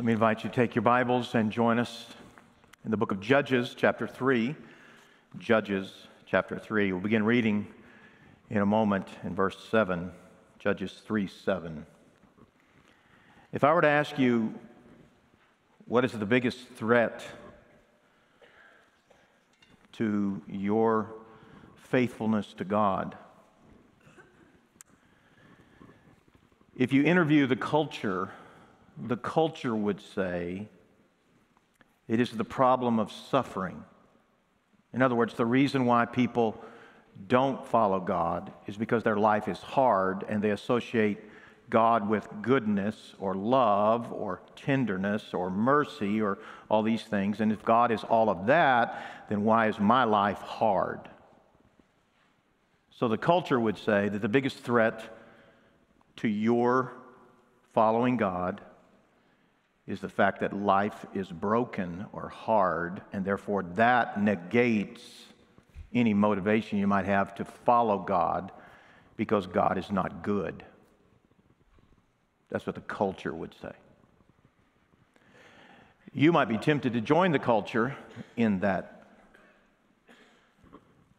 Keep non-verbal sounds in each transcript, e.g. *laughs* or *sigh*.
Let me invite you to take your Bibles and join us in the book of Judges, chapter 3. Judges, chapter 3. We'll begin reading in a moment in verse 7, Judges 3 7. If I were to ask you, what is the biggest threat to your faithfulness to God? If you interview the culture, the culture would say it is the problem of suffering. In other words, the reason why people don't follow God is because their life is hard and they associate God with goodness or love or tenderness or mercy or all these things. And if God is all of that, then why is my life hard? So the culture would say that the biggest threat to your following God is the fact that life is broken or hard, and therefore that negates any motivation you might have to follow God because God is not good. That's what the culture would say. You might be tempted to join the culture in that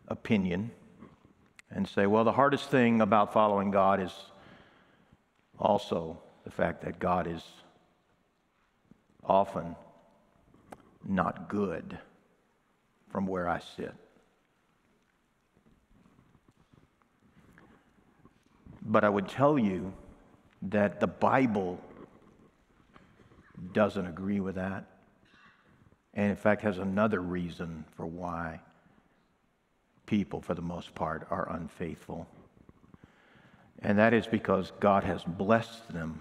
opinion and say, well, the hardest thing about following God is also, the fact that God is often not good from where I sit. But I would tell you that the Bible doesn't agree with that. And in fact, has another reason for why people, for the most part, are unfaithful. And that is because God has blessed them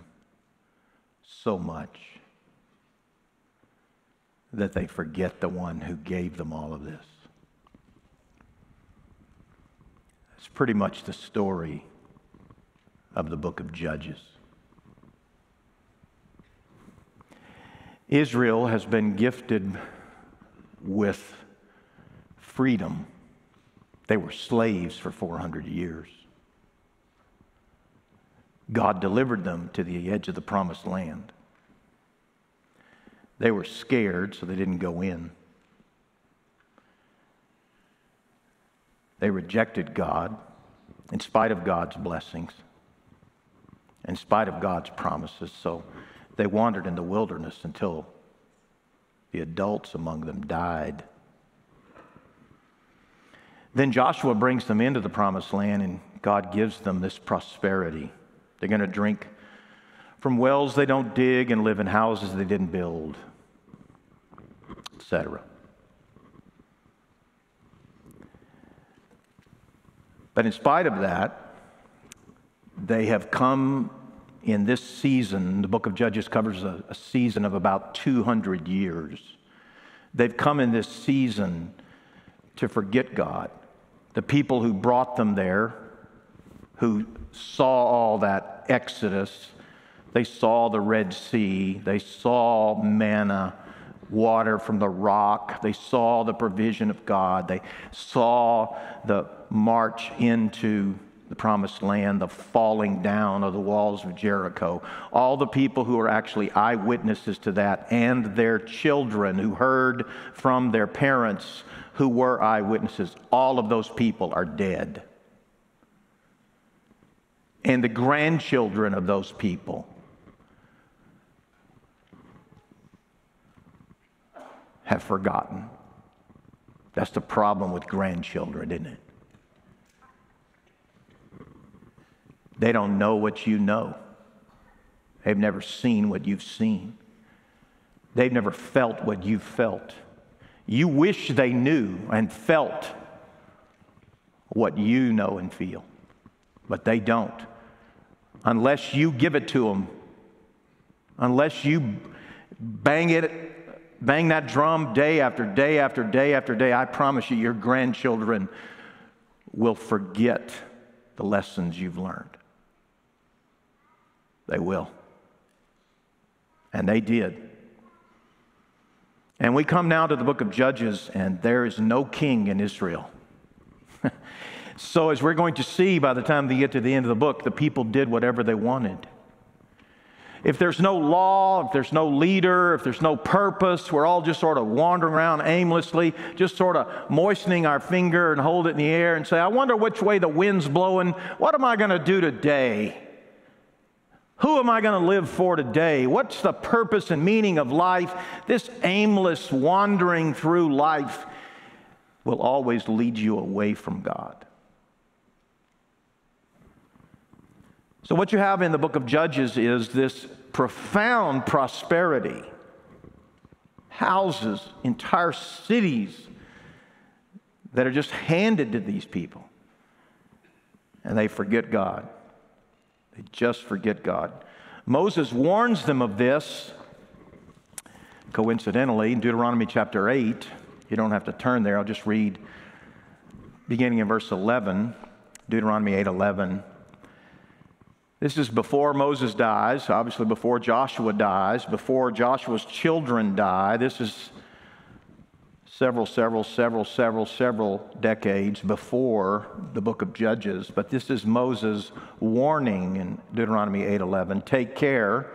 so much that they forget the one who gave them all of this. It's pretty much the story of the book of Judges. Israel has been gifted with freedom. They were slaves for 400 years. God delivered them to the edge of the promised land. They were scared, so they didn't go in. They rejected God in spite of God's blessings, in spite of God's promises. So they wandered in the wilderness until the adults among them died. Then Joshua brings them into the promised land, and God gives them this prosperity. They're going to drink from wells they don't dig and live in houses they didn't build, etc. But in spite of that, they have come in this season. The book of Judges covers a, a season of about 200 years. They've come in this season to forget God. The people who brought them there, who saw all that exodus, they saw the Red Sea, they saw manna, water from the rock, they saw the provision of God, they saw the march into the promised land, the falling down of the walls of Jericho. All the people who are actually eyewitnesses to that, and their children who heard from their parents who were eyewitnesses, all of those people are dead. And the grandchildren of those people have forgotten. That's the problem with grandchildren, isn't it? They don't know what you know. They've never seen what you've seen. They've never felt what you've felt. You wish they knew and felt what you know and feel, but they don't unless you give it to them, unless you bang it, bang that drum day after day after day after day, I promise you, your grandchildren will forget the lessons you've learned. They will. And they did. And we come now to the book of Judges, and there is no king in Israel. *laughs* So, as we're going to see by the time they get to the end of the book, the people did whatever they wanted. If there's no law, if there's no leader, if there's no purpose, we're all just sort of wandering around aimlessly, just sort of moistening our finger and hold it in the air and say, I wonder which way the wind's blowing. What am I going to do today? Who am I going to live for today? What's the purpose and meaning of life? This aimless wandering through life will always lead you away from God. So, what you have in the book of Judges is this profound prosperity houses, entire cities that are just handed to these people. And they forget God. They just forget God. Moses warns them of this, coincidentally, in Deuteronomy chapter 8. You don't have to turn there, I'll just read beginning in verse 11, Deuteronomy 8 11. This is before Moses dies, obviously before Joshua dies, before Joshua's children die. This is several, several, several, several, several decades before the book of Judges. But this is Moses' warning in Deuteronomy 8:11. Take care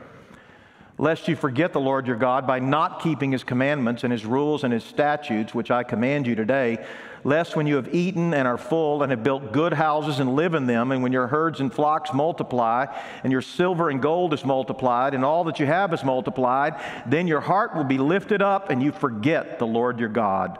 lest you forget the Lord your God by not keeping his commandments and his rules and his statutes, which I command you today, lest when you have eaten and are full and have built good houses and live in them, and when your herds and flocks multiply, and your silver and gold is multiplied, and all that you have is multiplied, then your heart will be lifted up and you forget the Lord your God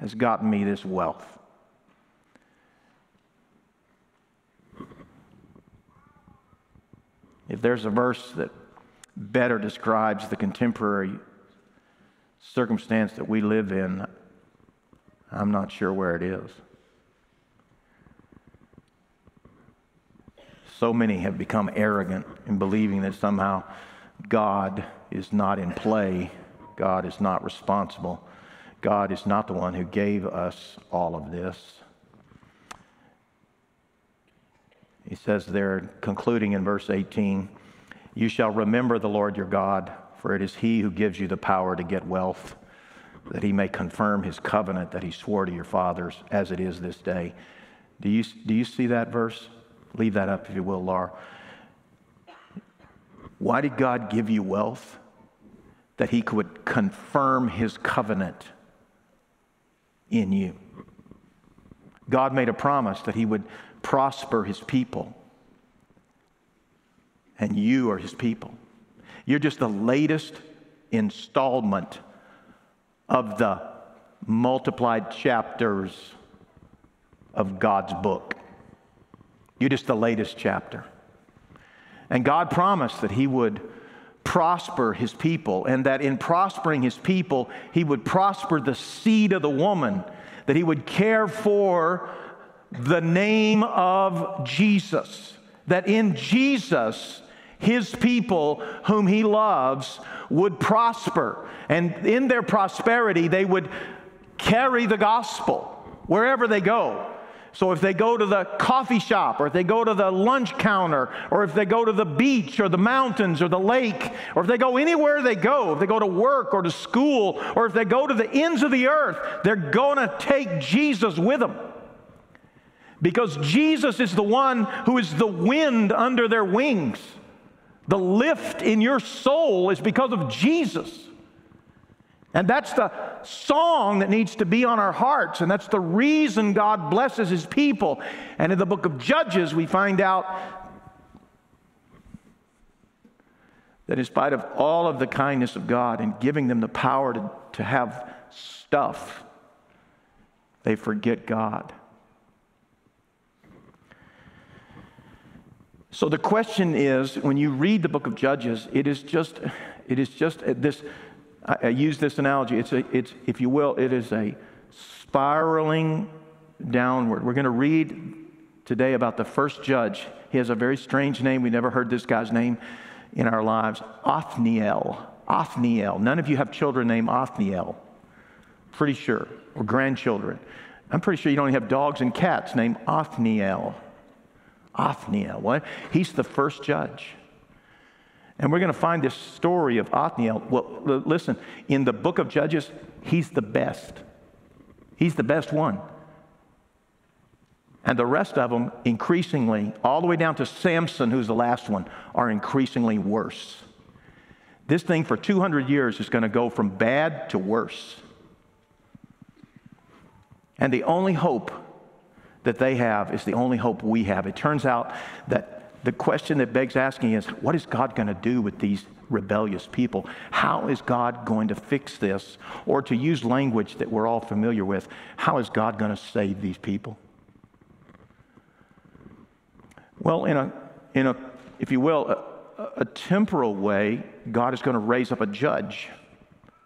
has gotten me this wealth. If there's a verse that better describes the contemporary circumstance that we live in, I'm not sure where it is. So many have become arrogant in believing that somehow God is not in play, God is not responsible. God is not the one who gave us all of this. He says there, concluding in verse 18, You shall remember the Lord your God, for it is he who gives you the power to get wealth, that he may confirm his covenant that he swore to your fathers, as it is this day. Do you, do you see that verse? Leave that up, if you will, Laura. Why did God give you wealth? That he could confirm his covenant in you. God made a promise that He would prosper His people, and you are His people. You're just the latest installment of the multiplied chapters of God's book. You're just the latest chapter. And God promised that He would prosper his people, and that in prospering his people, he would prosper the seed of the woman, that he would care for the name of Jesus, that in Jesus, his people whom he loves would prosper, and in their prosperity, they would carry the gospel wherever they go. So if they go to the coffee shop, or if they go to the lunch counter, or if they go to the beach, or the mountains, or the lake, or if they go anywhere they go, if they go to work or to school, or if they go to the ends of the earth, they're going to take Jesus with them. Because Jesus is the one who is the wind under their wings. The lift in your soul is because of Jesus. And that's the song that needs to be on our hearts. And that's the reason God blesses his people. And in the book of Judges, we find out that in spite of all of the kindness of God and giving them the power to, to have stuff, they forget God. So the question is when you read the book of Judges, it is just, it is just this I, I use this analogy. It's, a, it's, if you will, it is a spiraling downward. We're going to read today about the first judge. He has a very strange name. We never heard this guy's name in our lives. Othniel. Othniel. None of you have children named Othniel. Pretty sure. Or grandchildren. I'm pretty sure you don't have dogs and cats named Othniel. Othniel. What? He's the first judge. And we're going to find this story of Othniel. Well, listen, in the book of Judges, he's the best. He's the best one. And the rest of them, increasingly, all the way down to Samson, who's the last one, are increasingly worse. This thing for 200 years is going to go from bad to worse. And the only hope that they have is the only hope we have. It turns out that the question that begs asking is what is God going to do with these rebellious people? How is God going to fix this? Or to use language that we're all familiar with, how is God going to save these people? Well, in a, in a if you will, a, a temporal way, God is going to raise up a judge.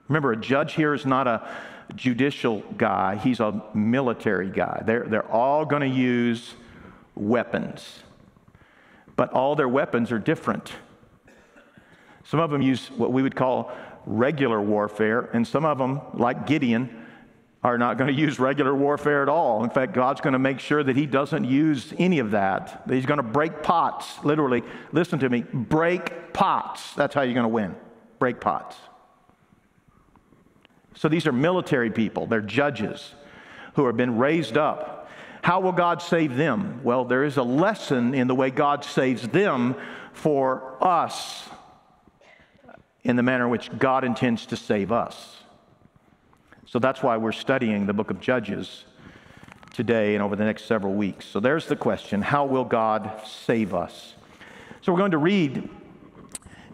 Remember, a judge here is not a judicial guy, he's a military guy. They're, they're all going to use weapons, but all their weapons are different. Some of them use what we would call regular warfare, and some of them, like Gideon, are not going *laughs* to use regular warfare at all. In fact, God's going to make sure that He doesn't use any of that. He's going to break pots, literally. Listen to me break pots. That's how you're going to win. Break pots. So these are military people, they're judges who have been raised up. How will God save them? Well, there is a lesson in the way God saves them for us in the manner in which God intends to save us. So that's why we're studying the book of Judges today and over the next several weeks. So there's the question how will God save us? So we're going to read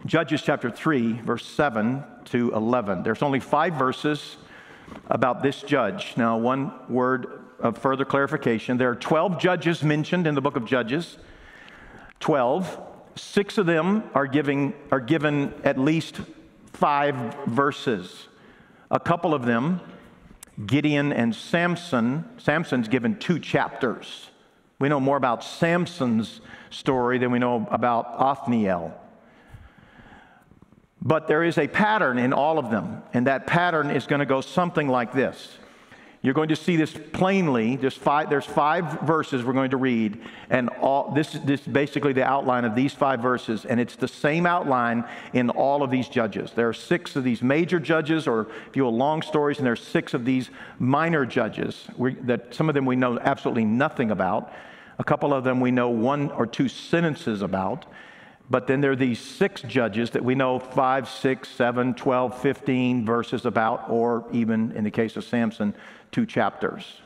Judges chapter 3, verse 7 to 11. There's only five verses about this judge. Now, one word of further clarification there are 12 judges mentioned in the book of Judges. 12. Six of them are, giving, are given at least five verses. A couple of them, Gideon and Samson, Samson's given two chapters. We know more about Samson's story than we know about Othniel. But there is a pattern in all of them, and that pattern is going to go something like this. You're going to see this plainly. There's five, there's five verses we're going to read, and all, this, this is basically the outline of these five verses, and it's the same outline in all of these judges. There are six of these major judges, or if you will, long stories, and there's six of these minor judges we, that some of them we know absolutely nothing about. A couple of them we know one or two sentences about. But then there are these six judges that we know 5, 6, 7, 12, 15 verses about, or even in the case of Samson, two chapters.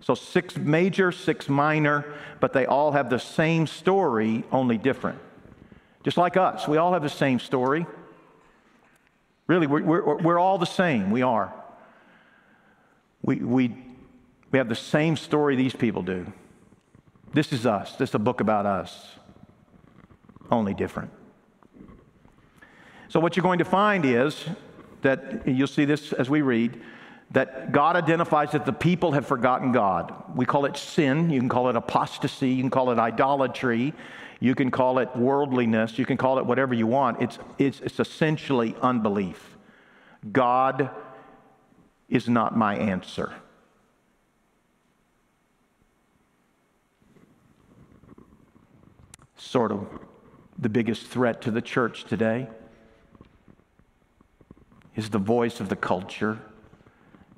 So six major, six minor, but they all have the same story, only different. Just like us, we all have the same story. Really, we're, we're, we're all the same. We are. We, we, we have the same story these people do. This is us. This is a book about us, only different. So, what you're going to find is that you'll see this as we read that God identifies that the people have forgotten God. We call it sin, you can call it apostasy, you can call it idolatry, you can call it worldliness, you can call it whatever you want. It's, it's, it's essentially unbelief. God is not my answer. Sort of the biggest threat to the church today is the voice of the culture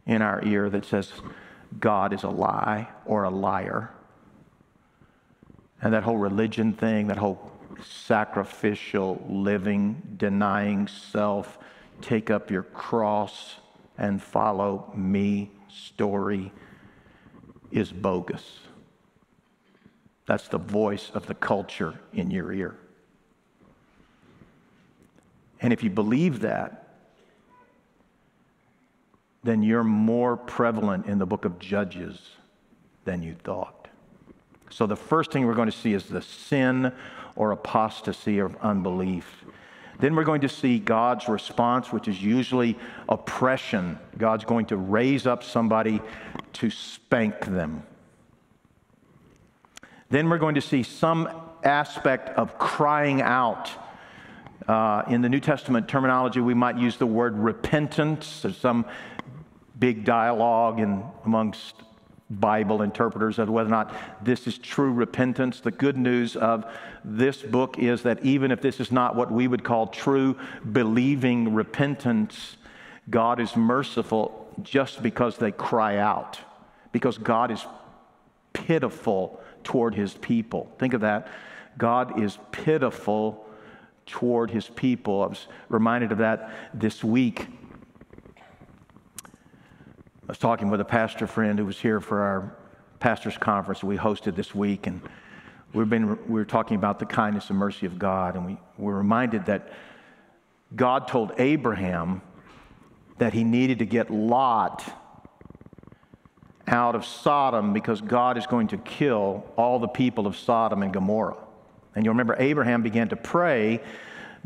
in our ear that says God is a lie or a liar. And that whole religion thing, that whole sacrificial living, denying self, take up your cross and follow me story is bogus. That's the voice of the culture in your ear. And if you believe that, then you're more prevalent in the book of Judges than you thought. So, the first thing we're going to see is the sin or apostasy of unbelief. Then we're going to see God's response, which is usually oppression. God's going to raise up somebody to spank them. Then we're going to see some aspect of crying out Uh, in the New Testament terminology, we might use the word repentance. There's some big dialogue in, amongst Bible interpreters of whether or not this is true repentance. The good news of this book is that even if this is not what we would call true believing repentance, God is merciful just because they cry out, because God is pitiful toward his people. Think of that. God is pitiful toward his people. I was reminded of that this week. I was talking with a pastor friend who was here for our pastor's conference we hosted this week, and we've been, we were talking about the kindness and mercy of God, and we were reminded that God told Abraham that he needed to get Lot out of Sodom because God is going to kill all the people of Sodom and Gomorrah. And you'll remember Abraham began to pray,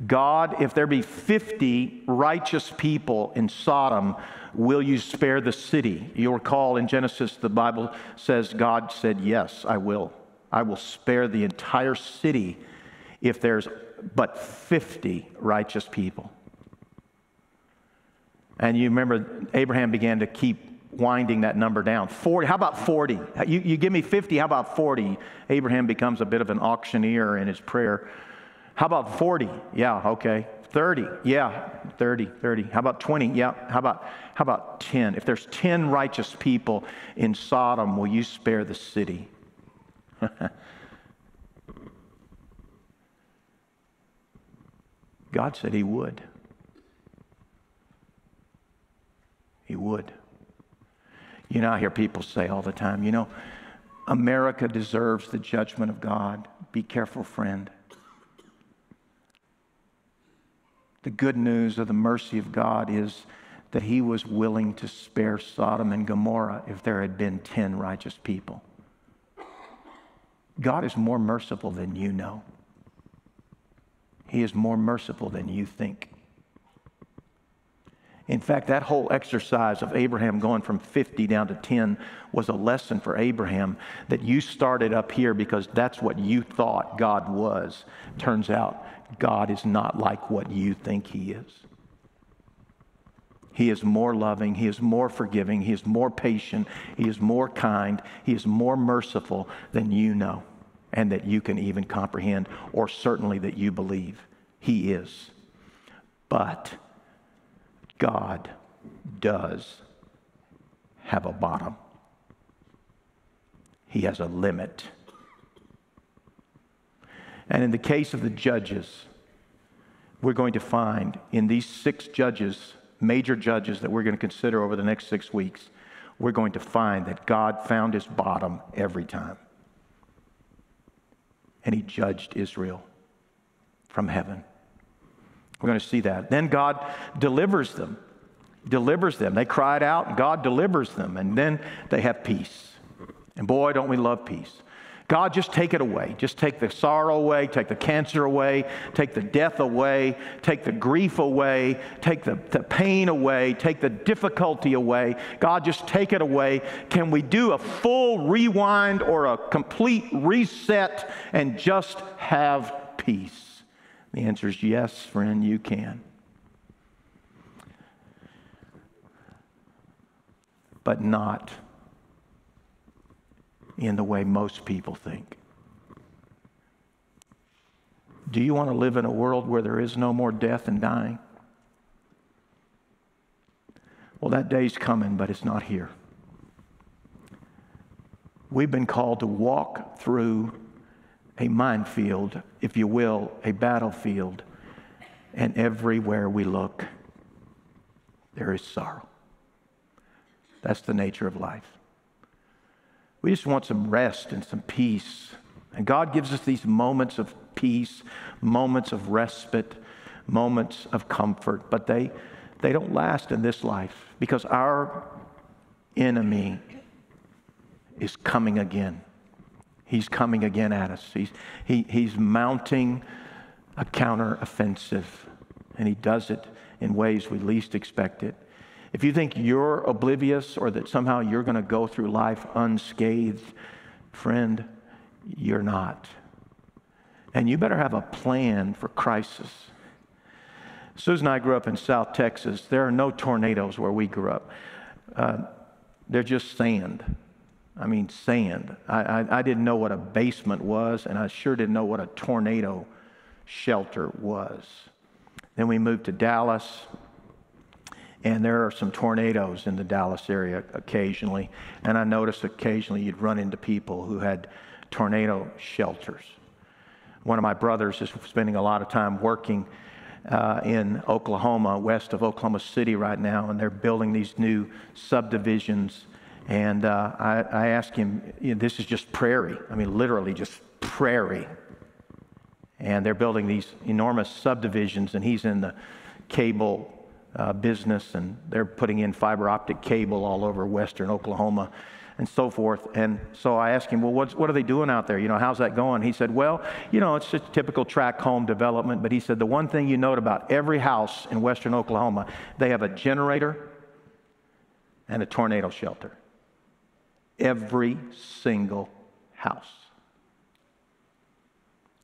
God, if there be 50 righteous people in Sodom, will you spare the city? You'll recall in Genesis, the Bible says God said, Yes, I will. I will spare the entire city if there's but 50 righteous people. And you remember Abraham began to keep winding that number down. 40, how about 40? You, you give me 50, how about 40? Abraham becomes a bit of an auctioneer in his prayer. How about 40? Yeah, okay. 30, yeah, 30, 30. How about 20? Yeah, how about, how about 10? If there's 10 righteous people in Sodom, will you spare the city? *laughs* God said he would. He would. You know, I hear people say all the time, you know, America deserves the judgment of God. Be careful, friend. The good news of the mercy of God is that he was willing to spare Sodom and Gomorrah if there had been 10 righteous people. God is more merciful than you know. He is more merciful than you think. In fact, that whole exercise of Abraham going from 50 down to 10 was a lesson for Abraham that you started up here because that's what you thought God was. Turns out, God is not like what you think He is. He is more loving, He is more forgiving, He is more patient, He is more kind, He is more merciful than you know and that you can even comprehend, or certainly that you believe. He is. But, God does have a bottom, He has a limit. And in the case of the judges, we're going to find in these six judges, major judges that we're going to consider over the next six weeks, we're going to find that God found his bottom every time. And he judged Israel from heaven. We're going to see that. Then God delivers them. Delivers them. They cried out, God delivers them, and then they have peace. And boy, don't we love peace. God, just take it away. Just take the sorrow away, take the cancer away, take the death away, take the grief away, take the, the pain away, take the difficulty away. God, just take it away. Can we do a full rewind or a complete reset and just have peace? The answer is yes, friend, you can. But not in the way most people think. Do you want to live in a world where there is no more death and dying? Well, that day's coming, but it's not here. We've been called to walk through a minefield, if you will, a battlefield. And everywhere we look, there is sorrow. That's the nature of life. We just want some rest and some peace. And God gives us these moments of peace, moments of respite, moments of comfort, but they, they don't last in this life because our enemy is coming again. He's coming again at us. He's, he, he's mounting a counteroffensive, and he does it in ways we least expect it. If you think you're oblivious or that somehow you're going to go through life unscathed, friend, you're not. And you better have a plan for crisis. Susan and I grew up in South Texas. There are no tornadoes where we grew up. Uh, they're just sand. I mean, sand. I, I, I, didn't know what a basement was, and I sure didn't know what a tornado shelter was. Then we moved to Dallas, and there are some tornadoes in the Dallas area occasionally. And I noticed occasionally you'd run into people who had tornado shelters. One of my brothers is spending a lot of time working uh, in Oklahoma, west of Oklahoma City right now, and they're building these new subdivisions. And uh, I, I, asked him, you know, this is just prairie. I mean, literally just prairie. And they're building these enormous subdivisions, and he's in the cable uh, business, and they're putting in fiber optic cable all over western Oklahoma and so forth. And so I asked him, well, what are they doing out there? You know, how's that going? He said, well, you know, it's just typical tract home development. But he said, the one thing you note about every house in western Oklahoma, they have a generator and a tornado shelter. Every single house.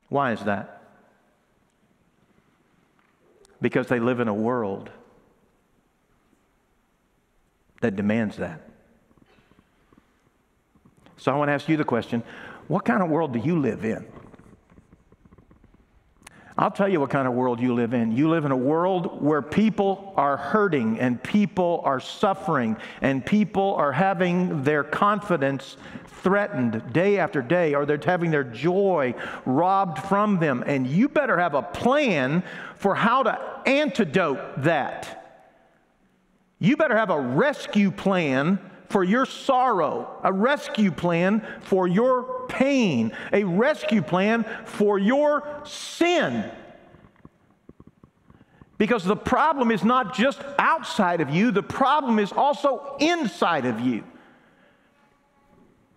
Why is that? Because they live in a world that demands that. So I want to ask you the question what kind of world do you live in? I'll tell you what kind of world you live in. You live in a world where people are hurting and people are suffering and people are having their confidence threatened day after day or they're having their joy robbed from them. And you better have a plan for how to antidote that. You better have a rescue plan for your sorrow, a rescue plan for your pain, a rescue plan for your sin. Because the problem is not just outside of you, the problem is also inside of you.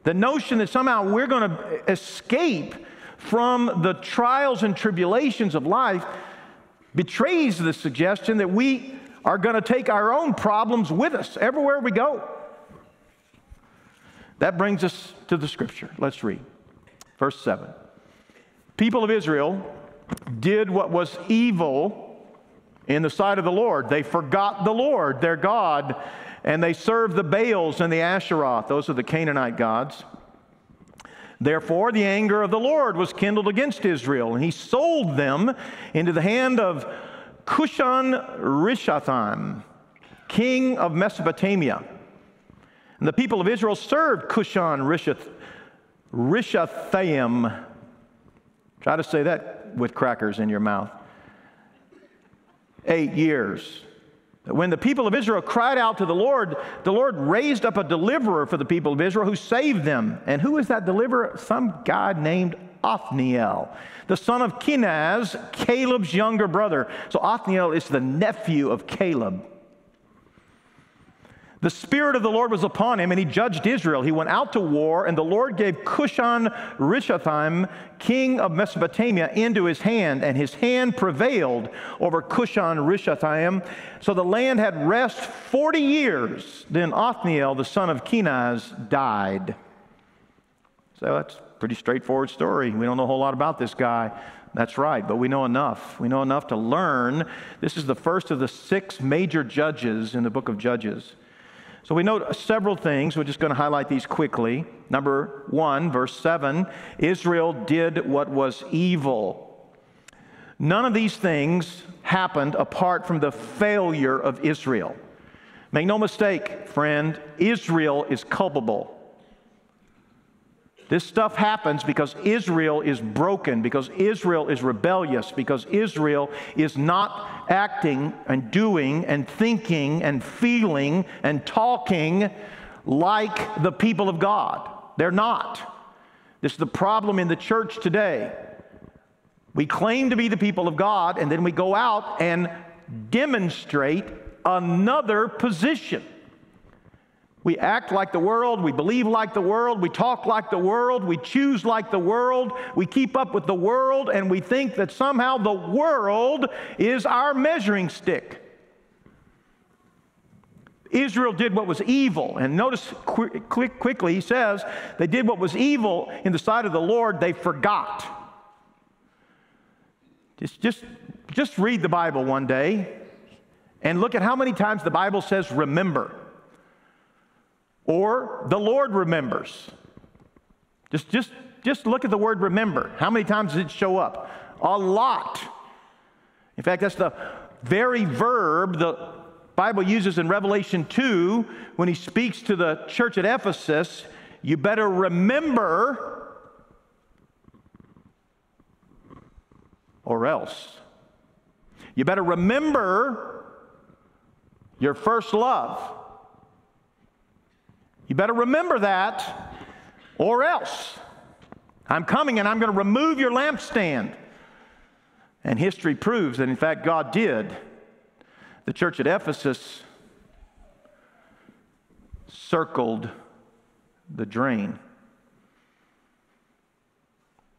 The notion that somehow we're going to escape from the trials and tribulations of life betrays the suggestion that we are going to take our own problems with us everywhere we go. That brings us to the scripture. Let's read. Verse 7. People of Israel did what was evil in the sight of the Lord. They forgot the Lord, their God, and they served the Baals and the Asheroth. Those are the Canaanite gods. Therefore, the anger of the Lord was kindled against Israel, and he sold them into the hand of Cushan Rishathaim, king of Mesopotamia. And the people of Israel served Cushan Rishath, Rishathaim. Try to say that with crackers in your mouth. Eight years. When the people of Israel cried out to the Lord, the Lord raised up a deliverer for the people of Israel who saved them. And who is that deliverer? Some guy named Othniel, the son of Kenaz, Caleb's younger brother. So Othniel is the nephew of Caleb. The Spirit of the Lord was upon him, and he judged Israel. He went out to war, and the Lord gave Cushan Rishathaim, king of Mesopotamia, into his hand, and his hand prevailed over Cushan Rishathaim. So the land had rest 40 years. Then Othniel, the son of Kenaz, died. So that's a pretty straightforward story. We don't know a whole lot about this guy. That's right, but we know enough. We know enough to learn. This is the first of the six major judges in the book of Judges. So we note several things. We're just going to highlight these quickly. Number one, verse 7 Israel did what was evil. None of these things happened apart from the failure of Israel. Make no mistake, friend, Israel is culpable. This stuff happens because Israel is broken, because Israel is rebellious, because Israel is not acting and doing and thinking and feeling and talking like the people of God. They're not. This is the problem in the church today. We claim to be the people of God, and then we go out and demonstrate another position. We act like the world, we believe like the world, we talk like the world, we choose like the world, we keep up with the world, and we think that somehow the world is our measuring stick. Israel did what was evil, and notice quick, quick, quickly, he says, they did what was evil in the sight of the Lord, they forgot. Just, just just read the Bible one day and look at how many times the Bible says remember or the Lord remembers. Just, just, just look at the word remember. How many times does it show up? A lot. In fact, that's the very verb the Bible uses in Revelation 2 when he speaks to the church at Ephesus. You better remember or else. You better remember your first love. You better remember that or else. I'm coming and I'm going to remove your lampstand. And history proves that, in fact, God did. The church at Ephesus circled the drain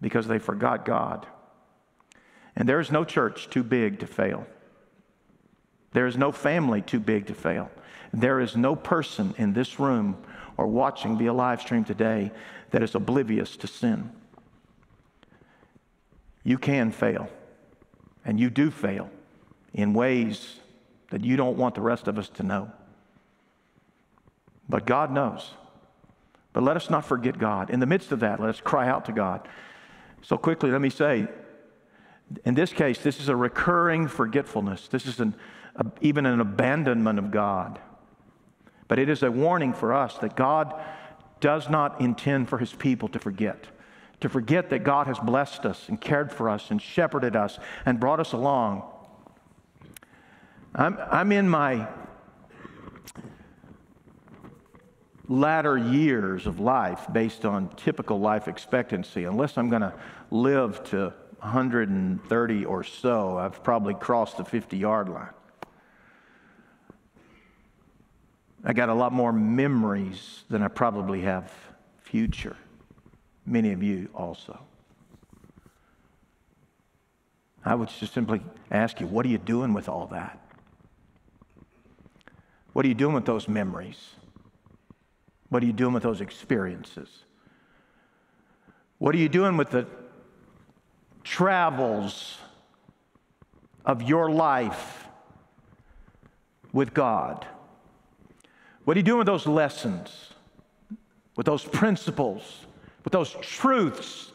because they forgot God. And there is no church too big to fail. There is no family too big to fail. There is no person in this room or watching via live stream today that is oblivious to sin. You can fail, and you do fail in ways that you don't want the rest of us to know. But God knows. But let us not forget God. In the midst of that, let us cry out to God. So, quickly, let me say in this case, this is a recurring forgetfulness. This is an, a, even an abandonment of God. But it is a warning for us that God does not intend for his people to forget. To forget that God has blessed us and cared for us and shepherded us and brought us along. I'm, I'm in my latter years of life based on typical life expectancy. Unless I'm going to live to 130 or so, I've probably crossed the 50 yard line. I got a lot more memories than I probably have future. Many of you also. I would just simply ask you, what are you doing with all that? What are you doing with those memories? What are you doing with those experiences? What are you doing with the travels of your life with God? What are you doing with those lessons, with those principles, with those truths?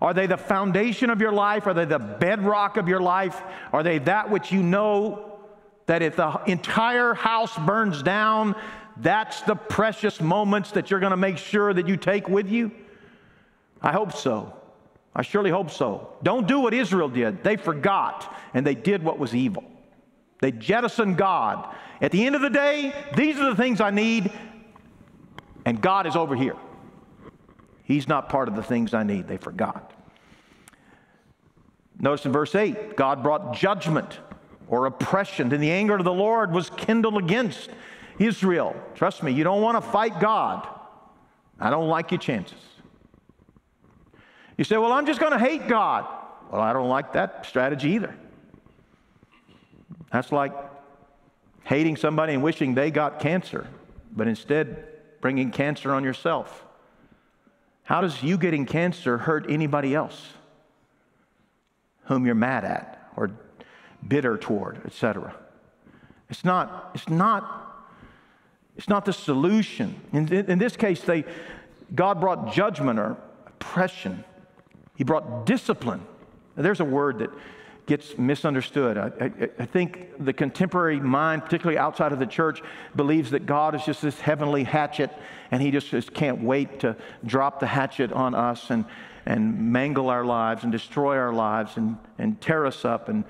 Are they the foundation of your life? Are they the bedrock of your life? Are they that which you know that if the entire house burns down, that's the precious moments that you're going to make sure that you take with you? I hope so. I surely hope so. Don't do what Israel did. They forgot and they did what was evil. They jettisoned God. At the end of the day, these are the things I need, and God is over here. He's not part of the things I need. They forgot. Notice in verse 8, God brought judgment or oppression, and the anger of the Lord was kindled against Israel. Trust me, you don't want to fight God. I don't like your chances. You say, Well, I'm just going to hate God. Well, I don't like that strategy either. That's like hating somebody and wishing they got cancer, but instead bringing cancer on yourself. How does you getting cancer hurt anybody else whom you're mad at or bitter toward, etc.? It's not, it's not, it's not the solution. In, in this case, they, God brought judgment or oppression he brought discipline. There's a word that gets misunderstood. I, I, I, think the contemporary mind, particularly outside of the church, believes that God is just this heavenly hatchet and he just, just can't wait to drop the hatchet on us and, and mangle our lives and destroy our lives and, and tear us up and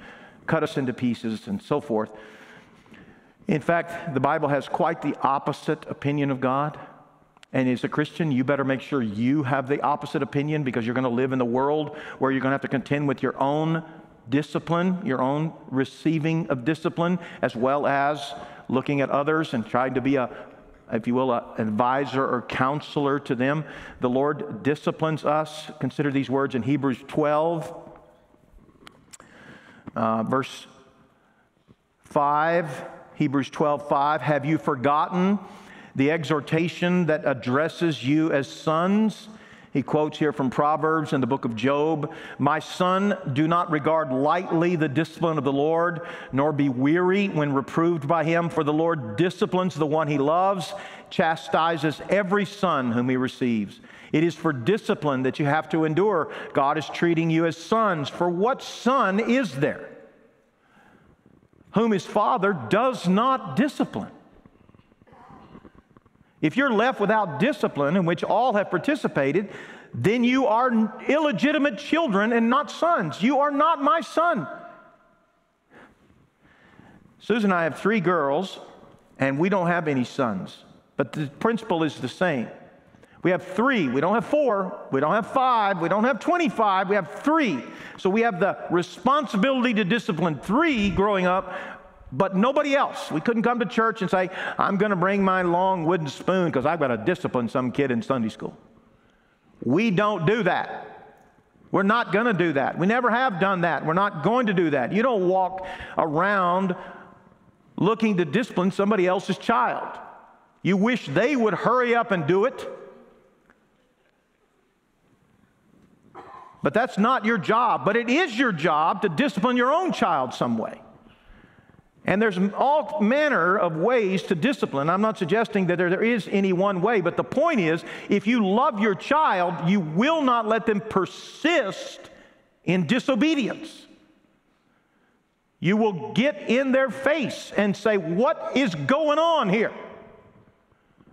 cut us into pieces and so forth. In fact, the Bible has quite the opposite opinion of God. And as a Christian, you better make sure you have the opposite opinion because you're going to live in the world where you're going to have to contend with your own discipline, your own receiving of discipline, as well as looking at others and trying to be a, if you will, an advisor or counselor to them. The Lord disciplines us. Consider these words in Hebrews 12, uh, verse 5. Hebrews 12, 5. Have you forgotten? the exhortation that addresses you as sons. He quotes here from Proverbs in the book of Job My son, do not regard lightly the discipline of the Lord, nor be weary when reproved by him, for the Lord disciplines the one he loves, chastises every son whom he receives. It is for discipline that you have to endure. God is treating you as sons. For what son is there whom his father does not discipline? If you're left without discipline in which all have participated, then you are illegitimate children and not sons. You are not my son. Susan and I have three girls, and we don't have any sons. But the principle is the same. We have three. We don't have four. We don't have five. We don't have 25. We have three. So we have the responsibility to discipline three growing up, but nobody else. We couldn't come to church and say, I'm going to bring my long wooden spoon because I've got to discipline some kid in Sunday school. We don't do that. We're not going to do that. We never have done that. We're not going to do that. You don't walk around looking to discipline somebody else's child. You wish they would hurry up and do it. But that's not your job. But it is your job to discipline your own child some way. And there's all manner of ways to discipline. I'm not suggesting that there, there is any one way, but the point is if you love your child, you will not let them persist in disobedience. You will get in their face and say, What is going on here?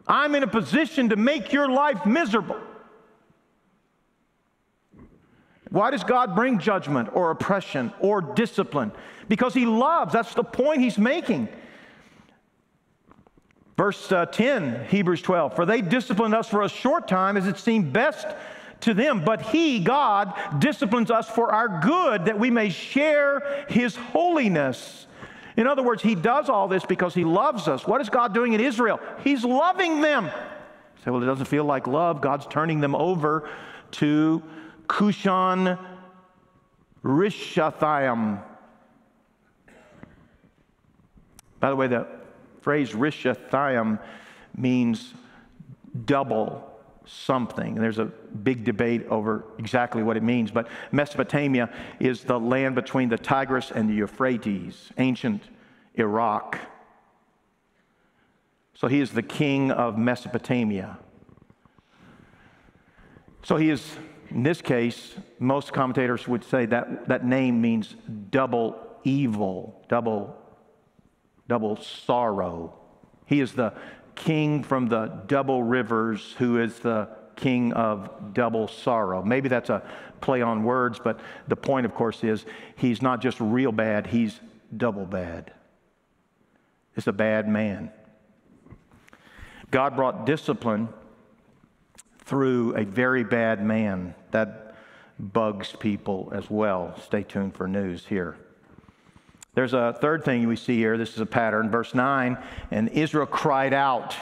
I'm in a position to make your life miserable. Why does God bring judgment or oppression or discipline? Because He loves. That's the point He's making. Verse uh, 10, Hebrews 12, for they disciplined us for a short time as it seemed best to them, but He, God, disciplines us for our good that we may share His holiness. In other words, He does all this because He loves us. What is God doing in Israel? He's loving them. You say, well, it doesn't feel like love. God's turning them over to Cushan Rishathaim. By the way, the phrase Rishathaim means double something. and There's a big debate over exactly what it means, but Mesopotamia is the land between the Tigris and the Euphrates, ancient Iraq. So he is the king of Mesopotamia. So he is in this case, most commentators would say that that name means double evil, double, double sorrow. He is the king from the double rivers who is the king of double sorrow. Maybe that's a play on words, but the point, of course, is he's not just real bad, he's double bad. It's a bad man. God brought discipline through a very bad man. That bugs people as well. Stay tuned for news here. There's a third thing we see here. This is a pattern. Verse 9, and Israel cried out.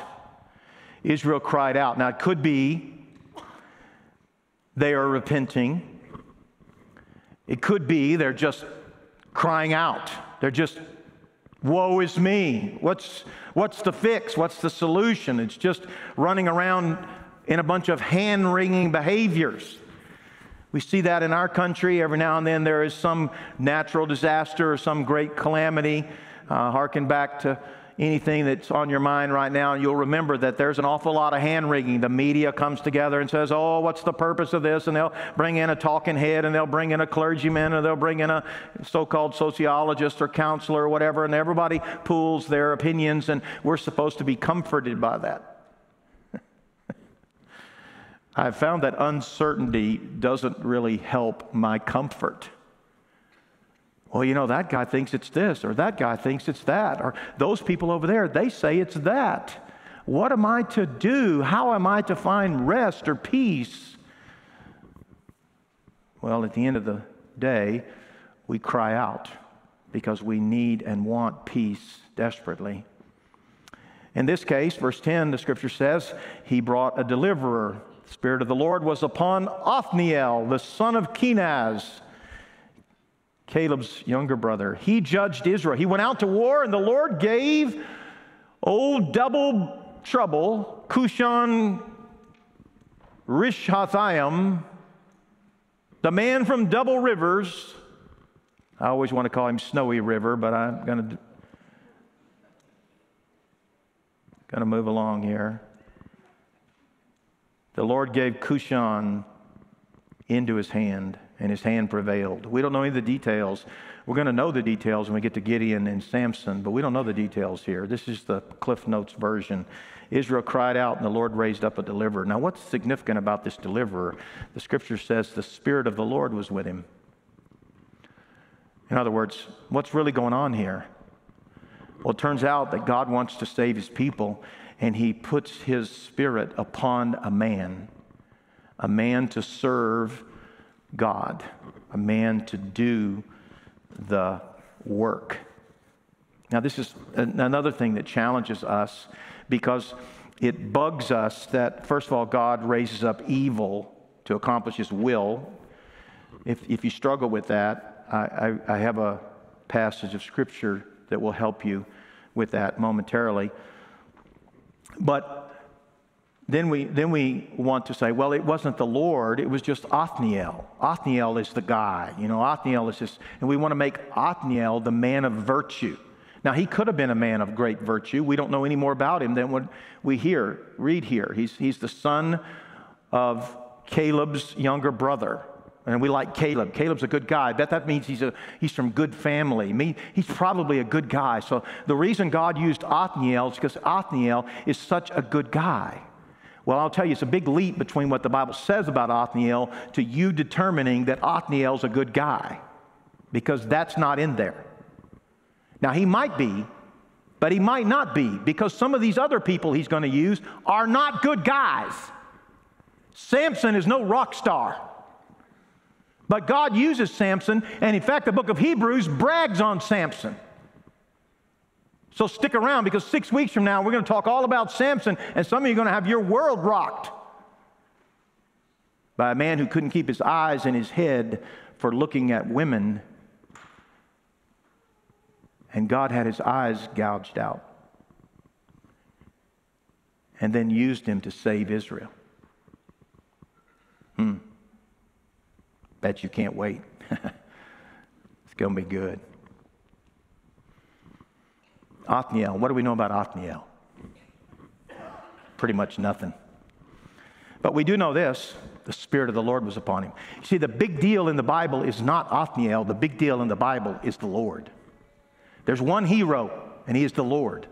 Israel cried out. Now, it could be they are repenting. It could be they're just crying out. They're just, woe is me. What's, what's the fix? What's the solution? It's just running around in a bunch of hand wringing behaviors. We see that in our country. Every now and then there is some natural disaster or some great calamity. Uh, harken back to anything that's on your mind right now, and you'll remember that there's an awful lot of hand wringing. The media comes together and says, Oh, what's the purpose of this? And they'll bring in a talking head, and they'll bring in a clergyman, and they'll bring in a so called sociologist or counselor or whatever, and everybody pools their opinions, and we're supposed to be comforted by that. I've found that uncertainty doesn't really help my comfort. Well, you know, that guy thinks it's this, or that guy thinks it's that, or those people over there, they say it's that. What am I to do? How am I to find rest or peace? Well, at the end of the day, we cry out because we need and want peace desperately. In this case, verse 10, the scripture says, He brought a deliverer Spirit of the Lord was upon Othniel, the son of Kenaz, Caleb's younger brother. He judged Israel. He went out to war, and the Lord gave old double trouble, Cushan Rishathaim, the man from Double Rivers. I always want to call him Snowy River, but I'm going to going to move along here. The Lord gave Cushan into his hand, and his hand prevailed. We don't know any of the details. We're going to know the details when we get to Gideon and Samson, but we don't know the details here. This is the Cliff Notes version. Israel cried out, and the Lord raised up a deliverer. Now, what's significant about this deliverer? The scripture says the Spirit of the Lord was with him. In other words, what's really going on here? Well, it turns out that God wants to save his people, and he puts his Spirit upon a man, a man to serve God, a man to do the work. Now, this is another thing that challenges us because it bugs us that, first of all, God raises up evil to accomplish his will. If, if you struggle with that, I, I, I have a passage of scripture that will help you with that momentarily. But then we, then we want to say, well, it wasn't the Lord, it was just Othniel. Othniel is the guy. You know, Othniel is just, and we want to make Othniel the man of virtue. Now, he could have been a man of great virtue. We don't know any more about him than what we hear, read here. He's, he's the son of Caleb's younger brother. And we like Caleb. Caleb's a good guy. I bet that means he's, a, he's from good family. Me, he's probably a good guy. So the reason God used Othniel is because Othniel is such a good guy. Well, I'll tell you, it's a big leap between what the Bible says about Othniel to you determining that Othniel's a good guy, because that's not in there. Now, he might be, but he might not be, because some of these other people he's going to use are not good guys. Samson is no rock star. But God uses Samson, and in fact, the book of Hebrews brags on Samson. So stick around because six weeks from now, we're going to talk all about Samson, and some of you are going to have your world rocked by a man who couldn't keep his eyes in his head for looking at women. And God had his eyes gouged out and then used him to save Israel. Hmm. Bet you can't wait. *laughs* it's going to be good. Othniel. What do we know about Othniel? Pretty much nothing. But we do know this the Spirit of the Lord was upon him. You see, the big deal in the Bible is not Othniel, the big deal in the Bible is the Lord. There's one hero, and he is the Lord.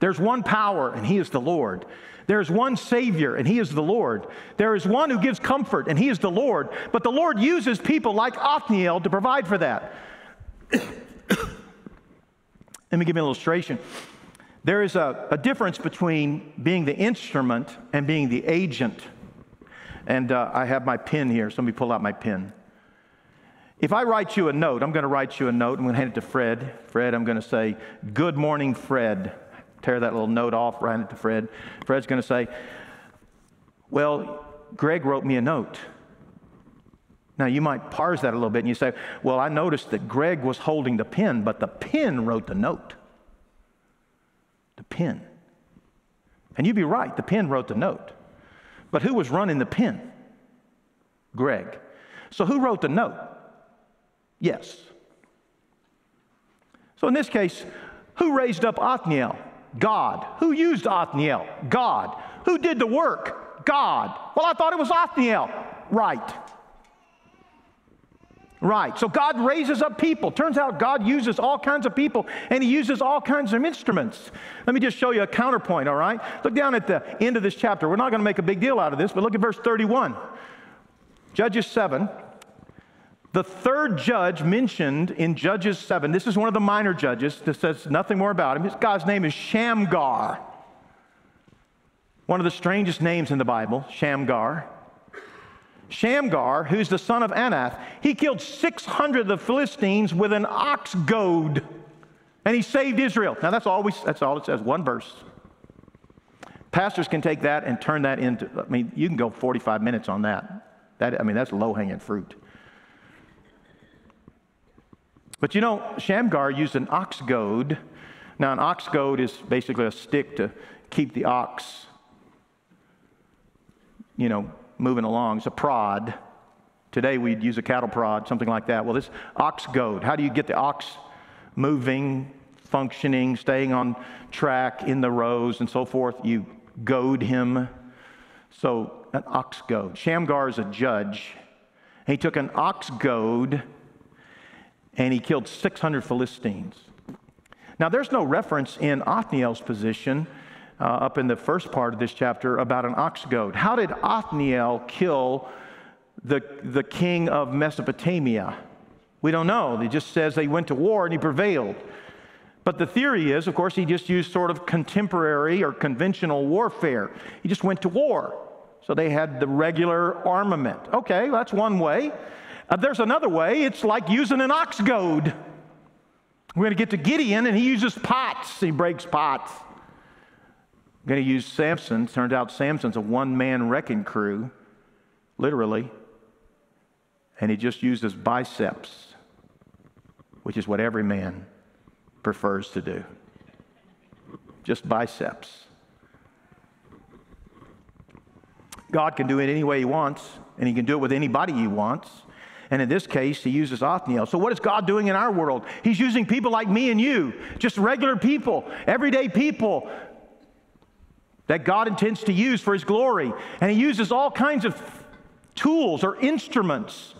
There's one power, and he is the Lord. There's one Savior, and He is the Lord. There is one who gives comfort, and He is the Lord. But the Lord uses people like Othniel to provide for that. *coughs* Let me give you an illustration. There is a, a, difference between being the instrument and being the agent. And uh, I have my pen here, so let me pull out my pen. If I write you a note, I'm going to write you a note. I'm going to hand it to Fred. Fred, I'm going to say, Good morning, Fred tear that little note off, write it to Fred. Fred's going to say, Well, Greg wrote me a note. Now, you might parse that a little bit and you say, Well, I noticed that Greg was holding the pen, but the pen wrote the note. The pen. And you'd be right, the pen wrote the note. But who was running the pen? Greg. So who wrote the note? Yes. So in this case, who raised up Othniel? God. Who used Othniel? God. Who did the work? God. Well, I thought it was Othniel. Right. Right. So God raises up people. Turns out God uses all kinds of people and He uses all kinds of instruments. Let me just show you a counterpoint, all right? Look down at the end of this chapter. We're not going to make a big deal out of this, but look at verse 31. Judges 7. The third judge mentioned in Judges 7, this is one of the minor judges that says nothing more about him. This guy's name is Shamgar. One of the strangest names in the Bible, Shamgar. Shamgar, who's the son of Anath, he killed 600 of the Philistines with an ox goad, and he saved Israel. Now that's all, we, that's all it says, one verse. Pastors can take that and turn that into, I mean, you can go 45 minutes on that. that I mean, that's low hanging fruit. But you know, Shamgar used an ox goad. Now, an ox goad is basically a stick to keep the ox, you know, moving along. It's a prod. Today we'd use a cattle prod, something like that. Well, this ox goad, how do you get the ox moving, functioning, staying on track in the rows and so forth? You goad him. So, an ox goad. Shamgar is a judge. He took an ox goad and he killed 600 Philistines. Now, there's no reference in Othniel's position uh, up in the first part of this chapter about an ox goad. How did Othniel kill the, the king of Mesopotamia? We don't know. It just says they went to war and he prevailed. But the theory is, of course, he just used sort of contemporary or conventional warfare. He just went to war. So they had the regular armament. Okay, that's one way. Uh, there's another way. It's like using an ox goad. We're going to get to Gideon, and he uses pots. He breaks pots. I'm going to use Samson. Turns out Samson's a one man wrecking crew, literally. And he just uses biceps, which is what every man prefers to do. Just biceps. God can do it any way he wants, and he can do it with anybody he wants. And in this case, he uses Othniel. So, what is God doing in our world? He's using people like me and you, just regular people, everyday people that God intends to use for his glory. And he uses all kinds of tools or instruments.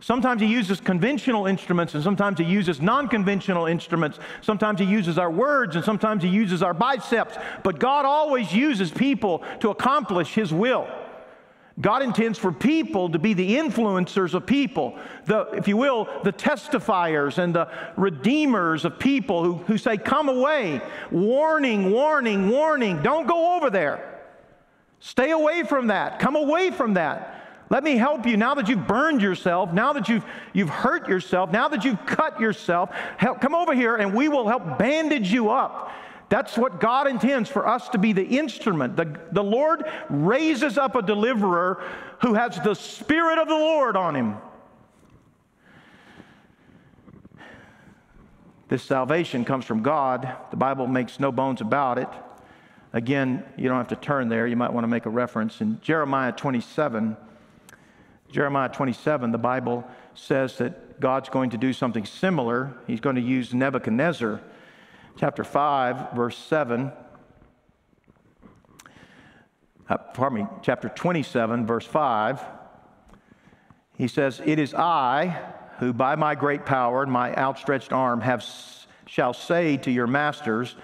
Sometimes he uses conventional instruments, and sometimes he uses non conventional instruments. Sometimes he uses our words, and sometimes he uses our biceps. But God always uses people to accomplish his will. God intends for people to be the influencers of people, the, if you will, the testifiers and the redeemers of people who, who say, Come away, warning, warning, warning, don't go over there. Stay away from that, come away from that. Let me help you now that you've burned yourself, now that you've, you've hurt yourself, now that you've cut yourself. Help, come over here and we will help bandage you up that's what God intends for us to be the instrument. The, the Lord raises up a deliverer who has the Spirit of the Lord on him. This salvation comes from God. The Bible makes no bones about it. Again, you don't have to turn there. You might want to make a reference. In Jeremiah 27, Jeremiah 27, the Bible says that God's going to do something similar. He's going to use Nebuchadnezzar chapter 5, verse 7. Uh, pardon me, chapter 27, verse 5. He says, It is I who by my great power and my outstretched arm have, shall say to your masters,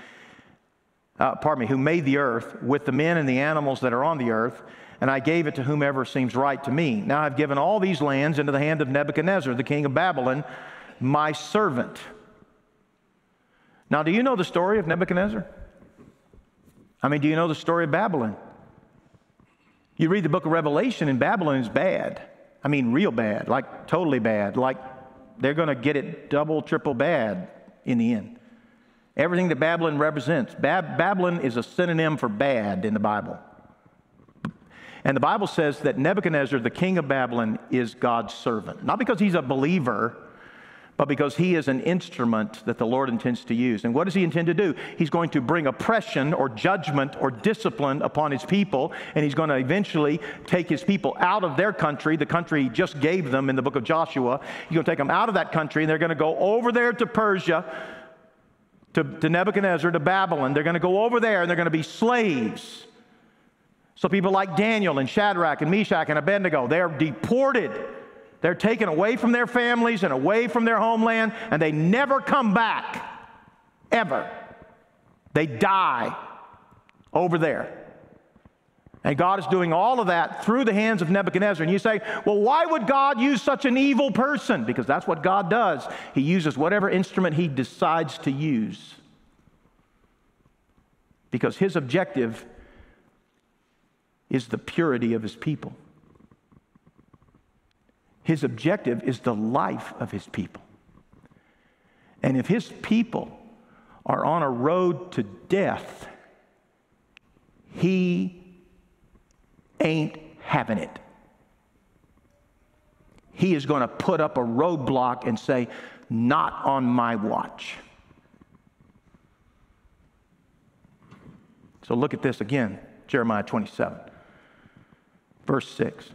uh, pardon me, who made the earth with the men and the animals that are on the earth, and I gave it to whomever seems right to me. Now I've given all these lands into the hand of Nebuchadnezzar, the king of Babylon, my servant. Now, do you know the story of Nebuchadnezzar? I mean, do you know the story of Babylon? You read the book of Revelation, and Babylon is bad. I mean, real bad, like totally bad. Like they're going to get it double, triple bad in the end. Everything that Babylon represents. Bab- Babylon is a synonym for bad in the Bible. And the Bible says that Nebuchadnezzar, the king of Babylon, is God's servant. Not because he's a believer, but because he is an instrument that the Lord intends to use. And what does he intend to do? He's going to bring oppression or judgment or discipline upon his people, and he's going to eventually take his people out of their country, the country he just gave them in the book of Joshua. He's going to take them out of that country, and they're going to go over there to Persia. To, to Nebuchadnezzar, to Babylon. They're going to go over there and they're going to be slaves. So, people like Daniel and Shadrach and Meshach and Abednego, they're deported they're taken away from their families and away from their homeland, and they never come back. Ever. They die over there. And God is doing all of that through the hands of Nebuchadnezzar. And you say, well, why would God use such an evil person? Because that's what God does. He uses whatever instrument he decides to use. Because his objective is the purity of his people. His objective is the life of his people. And if his people are on a road to death, he ain't having it. He is going to put up a roadblock and say, Not on my watch. So look at this again Jeremiah 27, Verse 6.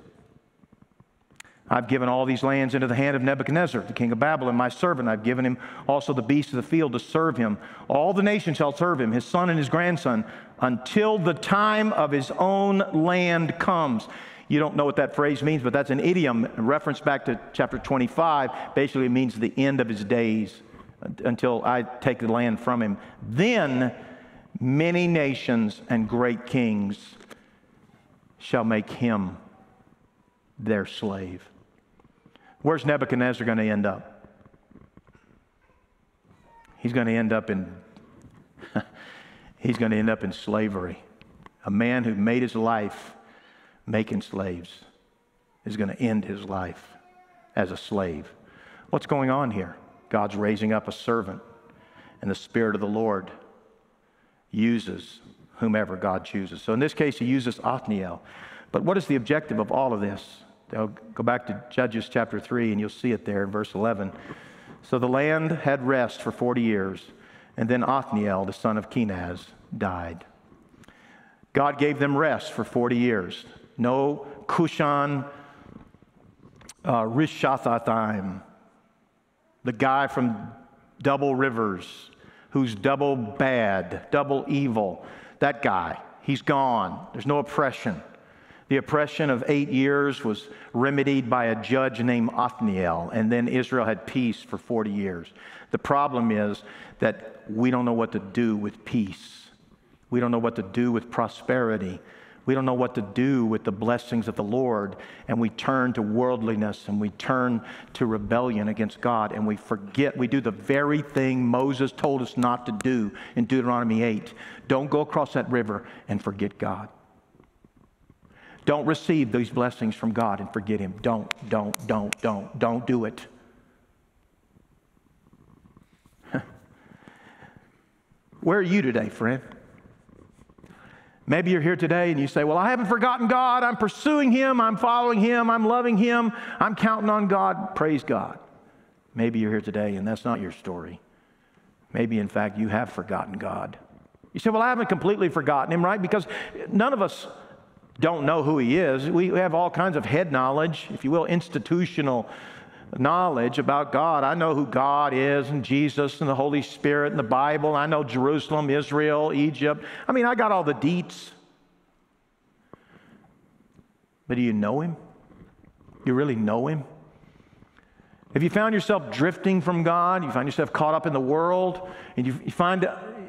I've given all these lands into the hand of Nebuchadnezzar, the king of Babylon, my servant. I've given him also the beasts of the field to serve him. All the nations shall serve him, his son and his grandson, until the time of his own land comes. You don't know what that phrase means, but that's an idiom, reference back to chapter 25. Basically, it means the end of his days until I take the land from him. Then many nations and great kings shall make him their slave. Where's Nebuchadnezzar going to end up? He's going to end up in *laughs* he's going to end up in slavery. A man who made his life making slaves is going to end his life as a slave. What's going on here? God's raising up a servant, and the Spirit of the Lord uses whomever God chooses. So in this case, he uses Othniel. But what is the objective of all of this? Go back to Judges chapter 3, and you'll see it there in verse 11. So the land had rest for 40 years, and then Othniel, the son of Kenaz, died. God gave them rest for 40 years. No Cushan uh, Rishathaim, the guy from Double Rivers, who's double bad, double evil. That guy, he's gone. There's no oppression. The oppression of eight years was remedied by a judge named Othniel, and then Israel had peace for 40 years. The problem is that we don't know what to do with peace. We don't know what to do with prosperity. We don't know what to do with the blessings of the Lord, and we turn to worldliness and we turn to rebellion against God, and we forget. We do the very thing Moses told us not to do in Deuteronomy 8. Don't go across that river and forget God. Don't receive these blessings from God and forget Him. Don't, don't, don't, don't, don't do it. *laughs* Where are you today, friend? Maybe you're here today and you say, Well, I haven't forgotten God. I'm pursuing Him. I'm following Him. I'm loving Him. I'm counting on God. Praise God. Maybe you're here today and that's not your story. Maybe, in fact, you have forgotten God. You say, Well, I haven't completely forgotten Him, right? Because none of us don't know who he is. We have all kinds of head knowledge, if you will, institutional knowledge about God. I know who God is and Jesus and the Holy Spirit and the Bible. I know Jerusalem, Israel, Egypt. I mean, I got all the deets. But do you know him? You really know him? If you found yourself drifting from God, you find yourself caught up in the world, and you, you find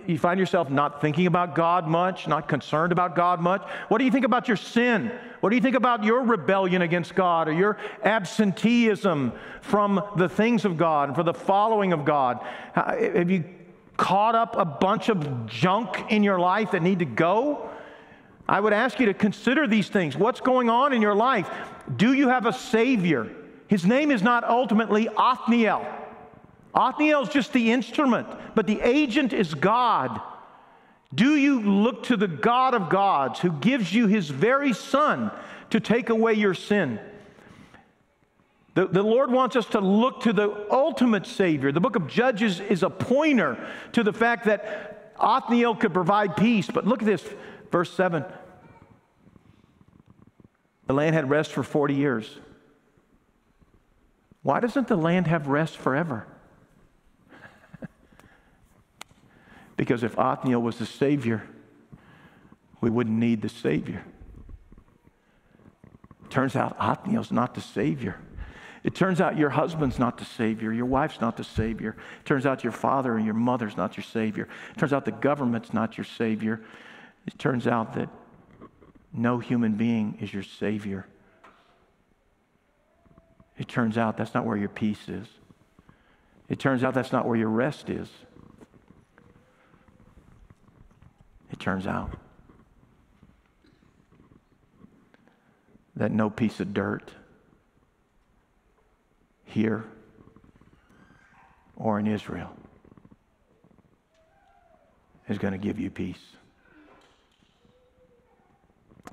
you find yourself not thinking about God much, not concerned about God much? What do you think about your sin? What do you think about your rebellion against God or your absenteeism from the things of God and for the following of God? Have you caught up a bunch of junk in your life that need to go? I would ask you to consider these things. What's going on in your life? Do you have a Savior? His name is not ultimately Othniel. Othniel is just the instrument, but the agent is God. Do you look to the God of gods who gives you his very son to take away your sin? The, the Lord wants us to look to the ultimate Savior. The book of Judges is a pointer to the fact that Othniel could provide peace. But look at this, verse 7. The land had rest for 40 years. Why doesn't the land have rest forever? Because if Othniel was the Savior, we wouldn't need the Savior. Turns out Othniel's not the Savior. It turns out your husband's not the Savior. Your wife's not the Savior. It turns out your father and your mother's not your Savior. It turns out the government's not your Savior. It turns out that no human being is your Savior. It turns out that's not where your peace is. It turns out that's not where your rest is. It turns out. That no piece of dirt here or in Israel is going to give you peace.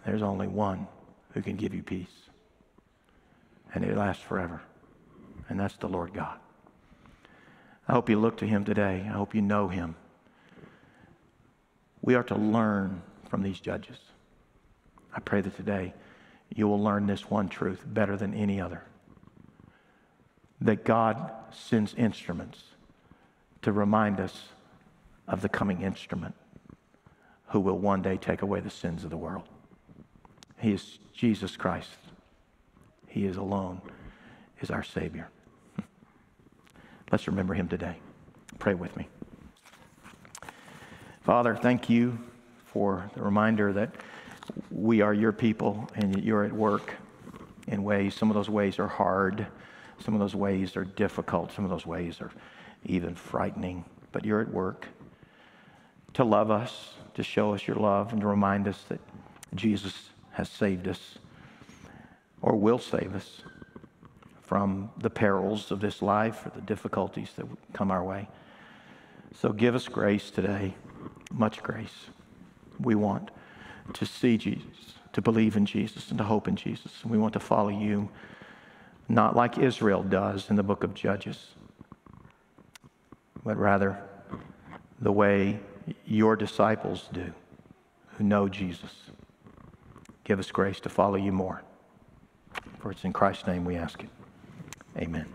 There's only one who can give you peace, and it lasts forever, and that's the Lord God. I hope you look to him today. I hope you know him we are to learn from these judges. I pray that today you will learn this one truth better than any other that God sends instruments to remind us of the coming instrument who will one day take away the sins of the world. He is Jesus Christ. He is alone is our Savior. *laughs* Let's remember him today. Pray with me. Father, thank you for the reminder that we are your people and that you're at work in ways. Some of those ways are hard, some of those ways are difficult, some of those ways are even frightening, but you're at work to love us, to show us your love, and to remind us that Jesus has saved us or will save us from the perils of this life or the difficulties that come our way. So give us grace today, much grace. We want to see Jesus, to believe in Jesus, and to hope in Jesus. And we want to follow you, not like Israel does in the book of Judges, but rather the way your disciples do who know Jesus. Give us grace to follow you more. For it's in Christ's name we ask it. Amen.